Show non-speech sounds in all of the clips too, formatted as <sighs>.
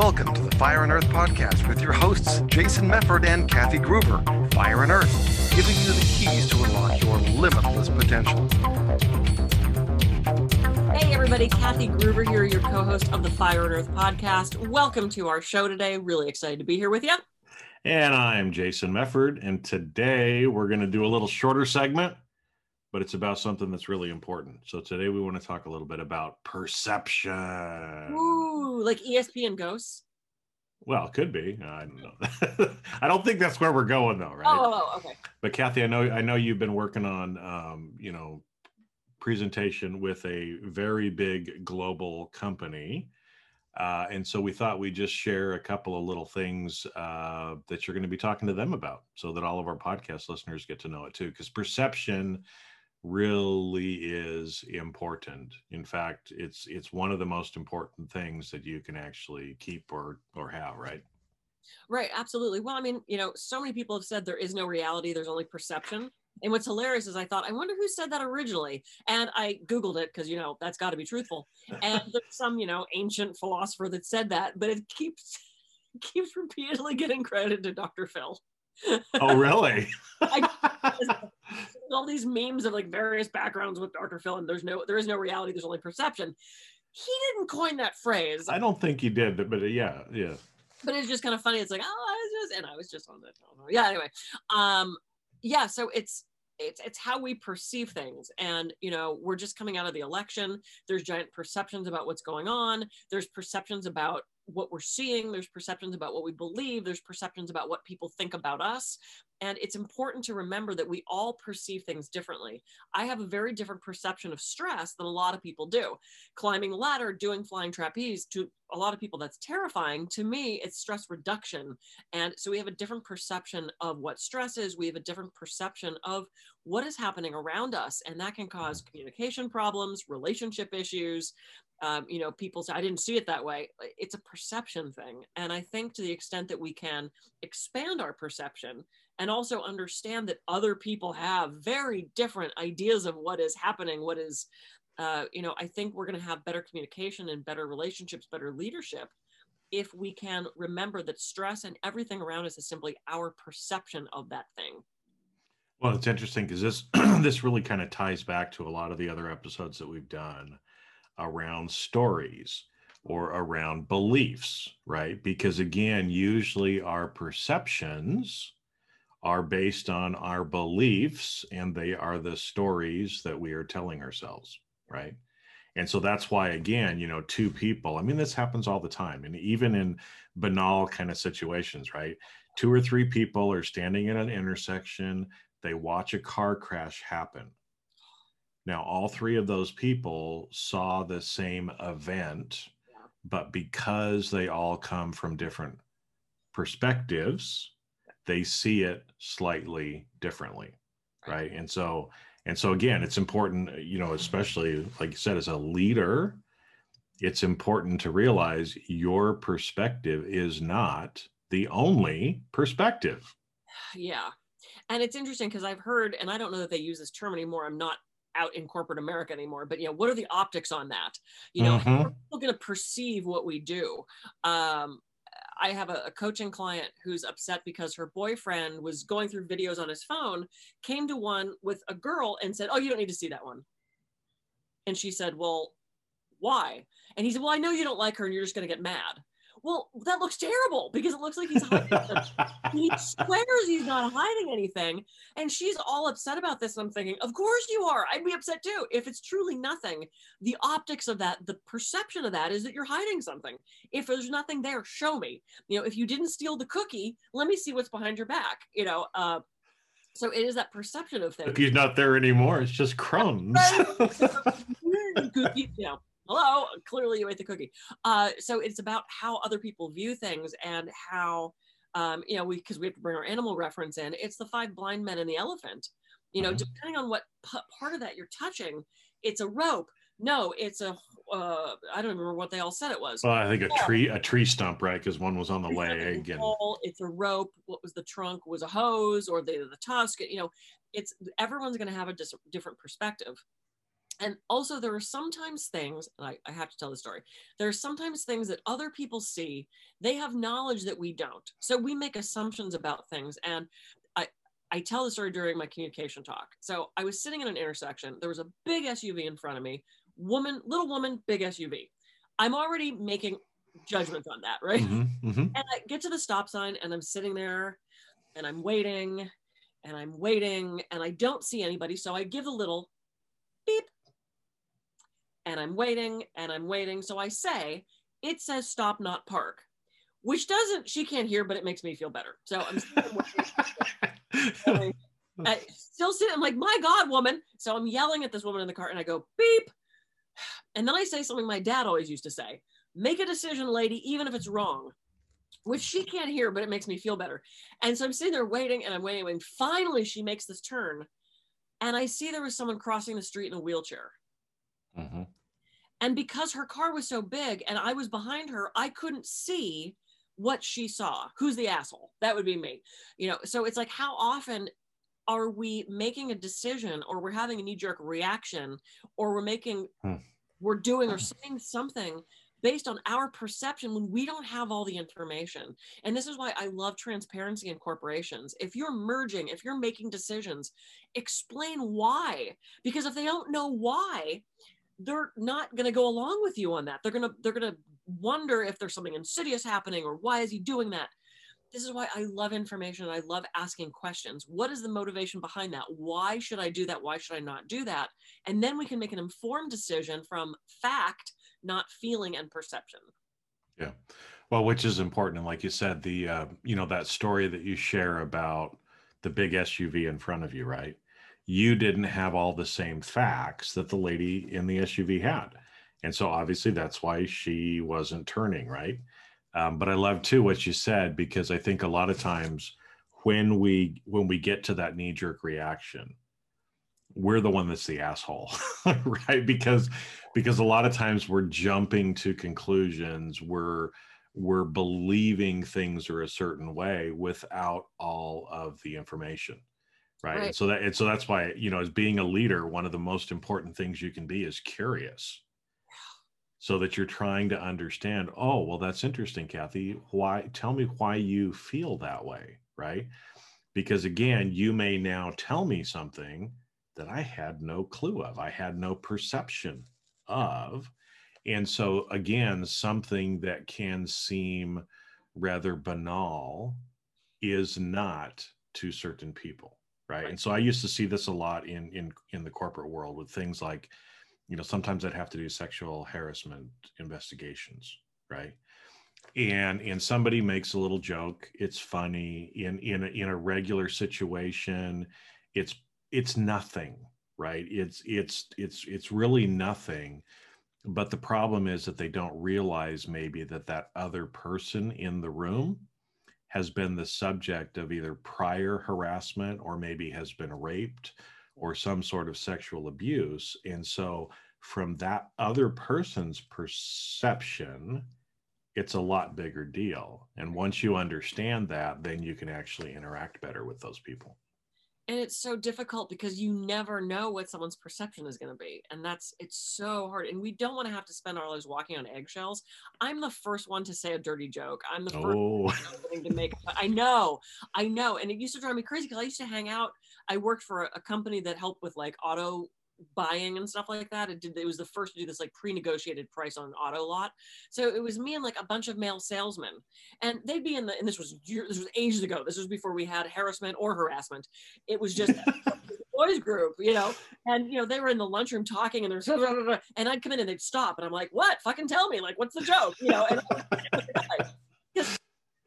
Welcome to the Fire and Earth podcast with your hosts, Jason Mefford and Kathy Gruber. Fire and Earth, giving you the keys to unlock your limitless potential. Hey, everybody, Kathy Gruber here, your co host of the Fire and Earth podcast. Welcome to our show today. Really excited to be here with you. And I'm Jason Mefford. And today we're going to do a little shorter segment but it's about something that's really important. So today we want to talk a little bit about perception. Ooh, like ESP and ghosts. Well, it could be. I don't know. <laughs> I don't think that's where we're going though, right? Oh, oh, oh, okay. But Kathy, I know I know you've been working on um, you know, presentation with a very big global company. Uh, and so we thought we'd just share a couple of little things uh, that you're going to be talking to them about so that all of our podcast listeners get to know it too. Because perception really is important. In fact, it's it's one of the most important things that you can actually keep or or have, right? Right, absolutely. Well, I mean, you know, so many people have said there is no reality, there's only perception. And what's hilarious is I thought, I wonder who said that originally. And I Googled it because, you know, that's got to be truthful. And <laughs> there's some, you know, ancient philosopher that said that, but it keeps <laughs> keeps repeatedly getting credit to Dr. Phil. <laughs> Oh, really? I, <laughs> all these memes of like various backgrounds with Dr. Phil, and there's no, there is no reality. There's only perception. He didn't coin that phrase. I don't think he did, but yeah, yeah. But it's just kind of funny. It's like, oh, I was just, and I was just on that. Yeah. Anyway, um, yeah. So it's it's it's how we perceive things and you know we're just coming out of the election there's giant perceptions about what's going on there's perceptions about what we're seeing there's perceptions about what we believe there's perceptions about what people think about us and it's important to remember that we all perceive things differently. I have a very different perception of stress than a lot of people do. Climbing a ladder doing flying trapeze to a lot of people that's terrifying. To me it's stress reduction. And so we have a different perception of what stress is. We have a different perception of what is happening around us and that can cause mm-hmm. communication problems relationship issues um, you know, people say, I didn't see it that way. It's a perception thing. And I think to the extent that we can expand our perception and also understand that other people have very different ideas of what is happening, what is, uh, you know, I think we're going to have better communication and better relationships, better leadership if we can remember that stress and everything around us is simply our perception of that thing. Well, it's interesting because this <clears throat> this really kind of ties back to a lot of the other episodes that we've done around stories or around beliefs, right? Because again, usually our perceptions are based on our beliefs and they are the stories that we are telling ourselves, right? And so that's why, again, you know, two people, I mean, this happens all the time. And even in banal kind of situations, right? Two or three people are standing in an intersection, they watch a car crash happen now, all three of those people saw the same event, but because they all come from different perspectives, they see it slightly differently. Right. And so, and so again, it's important, uh, you know, especially like you said, as a leader, it's important to realize your perspective is not the only perspective. <sighs> Yeah. And it's interesting because I've heard, and I don't know that they use this term anymore. I'm not out in corporate America anymore. But you know, what are the optics on that? You know, mm-hmm. how are people going to perceive what we do? Um, I have a, a, coaching client who's upset because her boyfriend was going through videos on his phone, came to one with a girl and said, "Oh, you don't need to see that one." And she said, "Well, why?" And he said, "Well, I know you don't like her, and you're just going to get mad." Well, that looks terrible because it looks like he's hiding. <laughs> he swears he's not hiding anything. And she's all upset about this. And I'm thinking, of course you are. I'd be upset too. If it's truly nothing, the optics of that, the perception of that is that you're hiding something. If there's nothing there, show me. You know, if you didn't steal the cookie, let me see what's behind your back. You know, uh, so it is that perception of things. He's not there anymore. It's just crumbs. <laughs> you know, hello, clearly you ate the cookie. Uh, so it's about how other people view things and how, um, you know, we, cause we have to bring our animal reference in. It's the five blind men and the elephant, you know, mm-hmm. depending on what p- part of that you're touching, it's a rope. No, it's a, uh, I don't remember what they all said it was. Well, I think a tree, a tree stump, right? Because one was on the leg. And... It's a rope. What was the trunk? Was a hose or the the tusk? You know, it's everyone's going to have a dis- different perspective And also, there are sometimes things, and I, I have to tell the story. There are sometimes things that other people see. They have knowledge that we don't. So we make assumptions about things. And I, I tell the story during my communication talk. So I was sitting in an intersection. There was a big SUV in front of me. Woman, little woman, big SUV. I'm already making judgments on that, right? Mhm, mhm. And I get to the stop sign and I'm sitting there and I'm waiting and I'm waiting and I don't see anybody. So I give a little beep and I'm waiting and I'm waiting. So I say, it says stop, not park, which doesn't, she can't hear, but it makes me feel better. So I'm waiting. <laughs> I still sitting, I'm like, my God, woman. So I'm yelling at this woman in the car and I go, beep. And then I say something my dad always used to say make a decision, lady, even if it's wrong, which she can't hear, but it makes me feel better. And so I'm sitting there waiting and I'm waiting. And finally, she makes this turn. And I see there was someone crossing the street in a wheelchair. Mhm. And because her car was so big and I was behind her, I couldn't see what she saw. Who's the asshole? That would be me. You know, so it's like, how often are we making a decision or we're having a knee jerk reaction or we're making, Hmm. we're doing or saying something based on our perception when we don't have all the information. And this is why I love transparency in corporations. If you're merging, if you're making decisions, explain why. Because if they don't know why, they're not going to go along with you on that. They're going to they're going to wonder if there's something insidious happening or why is he doing that? This is why I love information and I love asking questions. What is the motivation behind that? Why should I do that? Why should I not do that? And then we can make an informed decision from fact, not feeling and perception. Yeah. Well, which is important. And like you said, the, uh, you know, that story that you share about the big SUV in front of you, right? You didn't have all the same facts that the lady in the SUV had. And so obviously that's why she wasn't turning, right? Um, but I love too what you said because I think a lot of times when we when we get to that knee jerk reaction, we're the one that's the asshole, <laughs> right? Because because a lot of times we're jumping to conclusions, we're we're believing things are a certain way without all of the information right, And Right. so that and so that's why you know as being a leader one of the most important things you can be is curious. So that you're trying to understand oh well that's interesting kathy. Why tell me why you feel that way right? Because again you may now tell me something that i had no clue of. I had no perception of. And so, again, something that can seem rather banal is not to certain people, right? And so, I used to see this a lot in in in the corporate world with things like, you know, sometimes I'd have to do sexual harassment investigations, right? And and somebody makes a little joke. It's funny in in a, in a regular situation. It's it's nothing, right? It's it's it's it's really nothing but the problem is that they don't realize maybe that that other person in the room has been the subject of either prior harassment or maybe has been raped or some sort of sexual abuse. And so from that other person's perception it's a lot bigger deal. And once you understand that then you can actually interact better with those people and it's so difficult because you never know what someone's perception is going to be and that's it's so hard and we don't want to have to spend our lives walking on eggshells. I'm the first one to say a dirty joke. I'm the first oh. <laughs> one to make i know i know and it used to drive me crazy because i used to hang out i worked for a, a company that helped with like auto buying and stuff like that. It did it was the first to do this like pre-negotiated price on an auto lot. So it was me and like a bunch of male salesmen. And they'd be in the and this was year- this was ages ago. This was before we had harassment or harassment. It was just <laughs> boys group you know? And you know they were in the lunchroom talking and there's and i'd come in and they'd stop. And i'm like what? Fucking tell me. Like what's the joke? You know? And <laughs>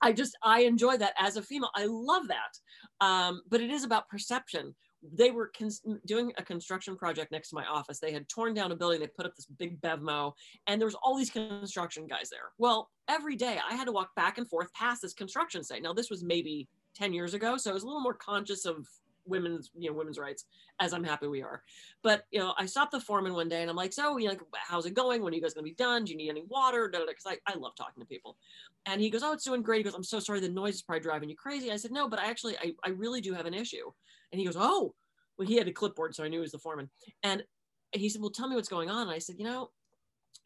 i just i enjoy that as a female. I love that. Um, but it is about perception they were cons- doing a construction project next to my office. They had torn down a building. They put up this big BevMo, and there was all these construction guys there. Well, every day I had to walk back and forth past this construction site. Now this was maybe ten years ago, so I was a little more conscious of women's, you know, women's rights, as I'm happy we are. But you know, I stopped the foreman one day, and I'm like, "So, you know, how's it going? When are you guys going to be done? Do you need any water?" Because I, I love talking to people. And he goes, "Oh, it's doing great." He goes, "I'm so sorry, the noise is probably driving you crazy." I said, "No, but I actually, I, I really do have an issue." And he goes, "Oh." Well, he had a clipboard, so I knew he was the foreman. And he said, Well, tell me what's going on. And I said, You know,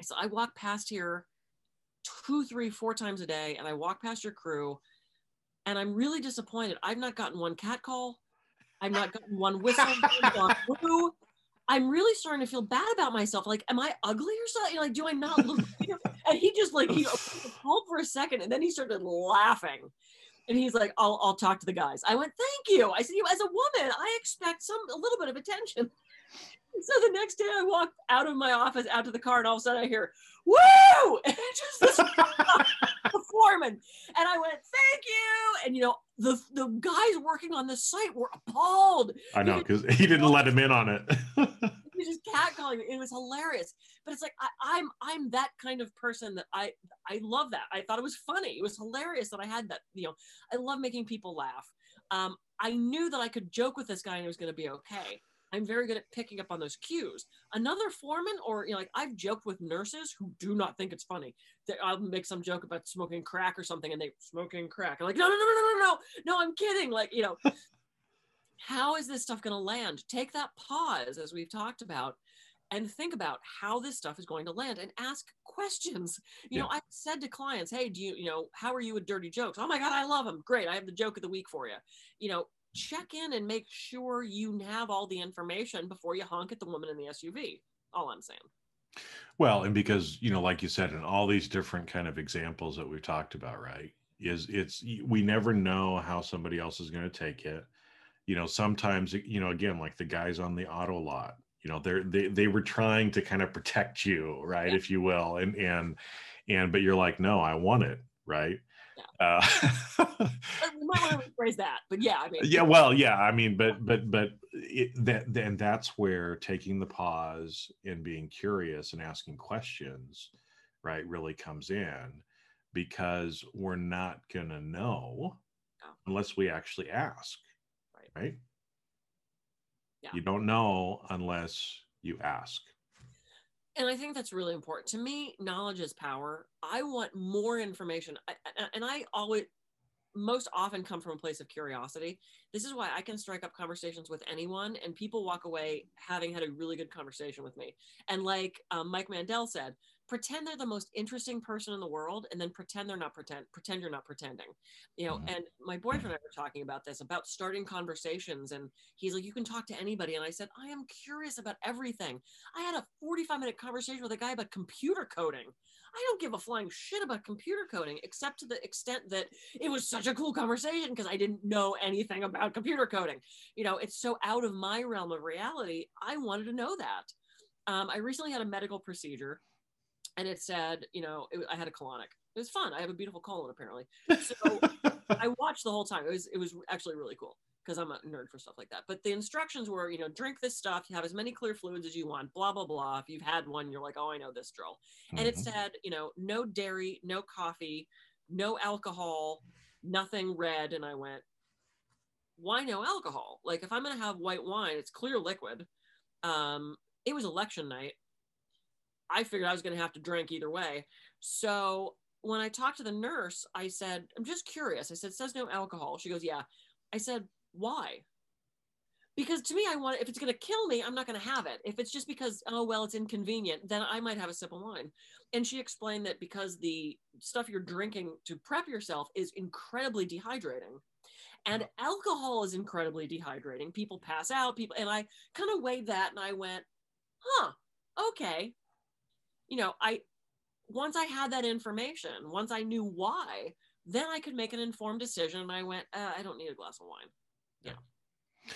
so I walk past here two, three, four times a day, and I walk past your crew, and I'm really disappointed. I've not gotten one cat call. I've not gotten one whistle. <laughs> I'm really starting to feel bad about myself. Like, am I ugly or something? Like, do I not look? <laughs> and he just like he called for a second, and then he started laughing. And he's like, "I'll I'll talk to the guys." I went, "Thank you." I said, "You as a woman, I expect some a little bit of attention." <laughs> so the next day, I walked out of my office, out to the car, and all of a sudden, I hear, "Woo!" And just this foreman, and I went, "Thank you." And you know, the the guys working on the site were appalled. I know because he didn't let him in on it. <laughs> he was just catcalling. It was hilarious. But it's like I, I'm I'm that kind of person that I I love that. I thought it was funny. It was hilarious that I had that. You know, I love making people laugh. Um, I knew that I could joke with this guy and it was going to be okay. I'm very good at picking up on those cues. Another foreman, or you know, like I've joked with nurses who do not think it's funny. That I'll make some joke about smoking crack or something, and they smoking crack. I'm like, no, no, no, no, no, no, no, I'm kidding. Like, you know, <laughs> how is this stuff going to land? Take that pause, as we've talked about, and think about how this stuff is going to land and ask questions. You yeah. know, I've said to clients, hey, do you, you know, how are you with dirty jokes? Oh my God, I love them. Great. I have the joke of the week for you. You know, check in and make sure you have all the information before you honk at the woman in the SUV. All I'm saying. Well, and because, you know, like you said, in all these different kind of examples that we've talked about, right? Is it's we never know how somebody else is going to take it. You know, sometimes, you know, again, like the guys on the auto lot, you know, they're they they were trying to kind of protect you, right, yeah. if you will. And and and but you're like, no, I want it, right? Uh, <laughs> we might want to rephrase that, but yeah, I mean, yeah, well, yeah, I mean, but but but it, that then that's where taking the pause and being curious and asking questions, right, really comes in, because we're not gonna know unless we actually ask, right? right? Yeah. You don't know unless you ask and I think that's really important. To me, knowledge is power. I want more information. I, and I always, most often come from a place of curiosity. This is why I can strike up conversations with anyone and people walk away having had a really good conversation with me. And like um, Mike Mandel said, pretend they're the most interesting person in the world and then pretend they're not pretend pretend you're not pretending you know mm-hmm. and my boyfriend and i were talking about this about starting conversations and he's like you can talk to anybody and i said i am curious about everything. I had a 45 minute conversation with a guy about computer coding. I don't give a flying shit about computer coding except to the extent that it was such a cool conversation because i didn't know anything about computer coding. You know it's so out of my realm of reality i wanted to know that. Um, I recently had a medical procedure and it said, you know, it, I had a colonic. It was fun. I have a beautiful colon apparently. So <laughs> I watched the whole time. It was it was actually really cool because I'm a nerd for stuff like that. But the instructions were, you know, drink this stuff. You have as many clear fluids as you want. Blah blah blah. If you've had one, you're like, oh, I know this drill. Mm-hmm. And it mm-hmm. said, you know, no dairy, no coffee, no alcohol, nothing red. And I went, why no alcohol? Like if I'm gonna have white wine, it's clear liquid. Um, it was election night. I figured I was going to have to drink either way. So when I talked to the nurse, I said, I'm just curious. I said, says no alcohol. She goes, Yeah. I said, Why? Because to me, I want, if it's going to kill me, I'm not going to have it. If it's just because, oh, well, it's inconvenient, then I might have a sip of wine. And she explained that because the stuff you're drinking to prep yourself is incredibly dehydrating. And alcohol is incredibly dehydrating. People pass out, people, and I kind of weighed that and I went, huh, okay, you know, I once I had that information, once I knew why, then I could make an informed decision. And I went, uh, I don't need a glass of wine. Yeah.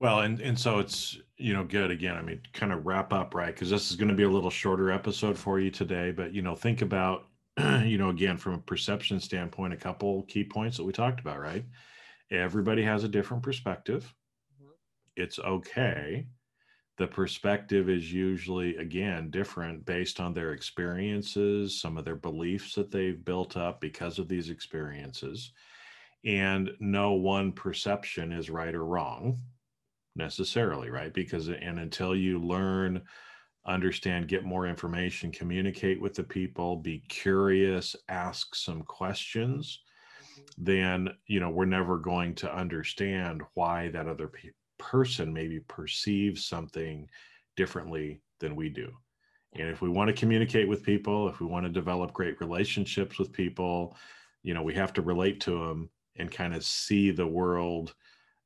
Well, and and so it's you know good again. I mean, kind of wrap up right because this is going to be a little shorter episode for you today. But you know, think about <clears throat> you know again from a perception standpoint, a couple key points that we talked about. Right, everybody has a different perspective. Mm-hmm. It's okay the perspective is usually again different based on their experiences some of their beliefs that they've built up because of these experiences and no one perception is right or wrong necessarily right because and until you learn understand get more information communicate with the people be curious ask some questions mm-hmm. then you know we're never going to understand why that other pe- person maybe perceives something differently than we do. And if we want to communicate with people, if we want to develop great relationships with people, you know, we have to relate to them and kind of see the world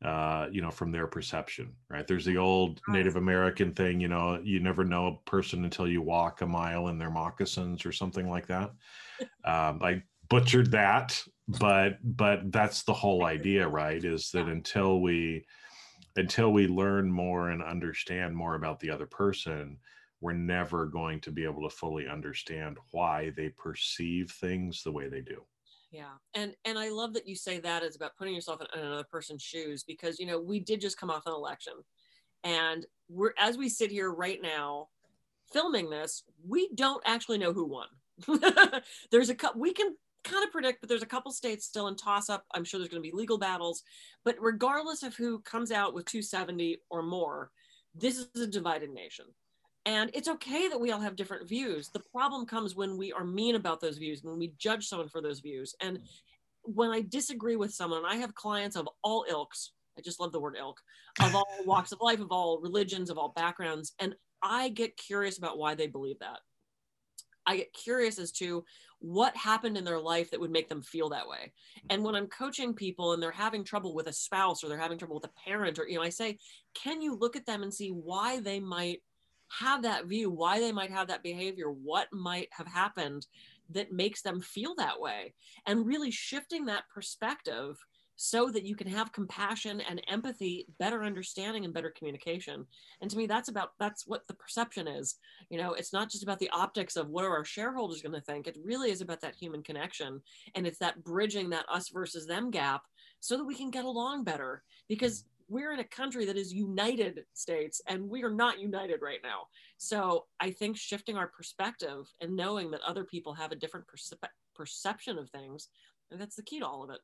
uh, you know, from their perception, right? There's the old Native American thing, you know, you never know a person until you walk a mile in their moccasins or something like that. <laughs> Um, I butchered that, but but that's the whole idea, right? Is that until we until we learn more and understand more about the other person, we're never going to be able to fully understand why they perceive things the way they do. Yeah and and i love that you say that it's about putting yourself in, another person's shoes because you know we did just come off an election and we're as we sit here right now filming this we don't actually know who won. <laughs> There's a we can kind of predict but there's a couple states still in toss up i'm sure there's going to be legal battles but regardless of who comes out with 270 or more this is a divided nation and it's okay that we all have different views. The problem comes when we are mean about those views, when we judge someone for those views. And when I disagree with someone, I have clients of all ilks. I just love the word ilk, of all walks of life, of all religions, of all backgrounds. And I get curious about why they believe that. I get curious as to what happened in their life that would make them feel that way. And when I'm coaching people and they're having trouble with a spouse or they're having trouble with a parent, or, you know, I say, can you look at them and see why they might have that view, why they might have that behavior, what might have happened that makes them feel that way, and really shifting that perspective so that you can have compassion and empathy, better understanding, and better communication. And to me, that's about that's what the perception is. You know, it's not just about the optics of what are our shareholders going to think. It really is about that human connection, and it's that bridging that us versus them gap so that we can get along better. Because we're in a country that is united states and we are not united right now so i think shifting our perspective and knowing that other people have a different perce- perception of things that's the key to all of it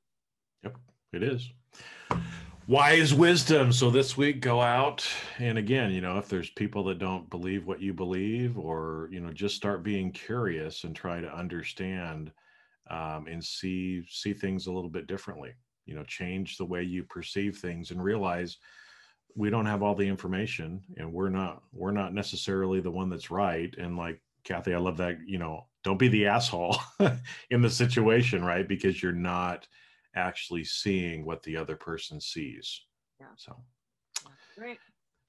yep it is. Wise wisdom. So this week go out and again you know if there's people that don't believe what you believe or you know just start being curious and try to understand um, and see see things a little bit differently you know change the way you perceive things and realize we don't have all the information and we're not we're not necessarily the one that's right. And like kathy i love that you know don't be the asshole <laughs> in the situation right? Because you're not actually seeing what the other person sees yeah so great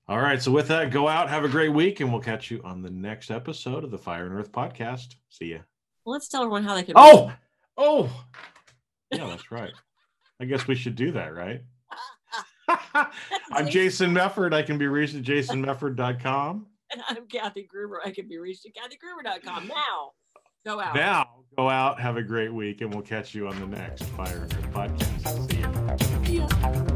all right so with that go out have a great week and we'll catch you on the next episode of the fire and earth podcast see ya well, let's tell everyone how they can oh oh <laughs> yeah that's right I guess we should do that, right? <laughs> I'm Jason Mefford. I can be reached at jasonmefford.com. And <laughs> I'm Kathy Gruber. I can be reached at kathygruber.com. Now, go out. Now, Go out, have a great week, and we'll catch you on the next Fire podcast. See ya.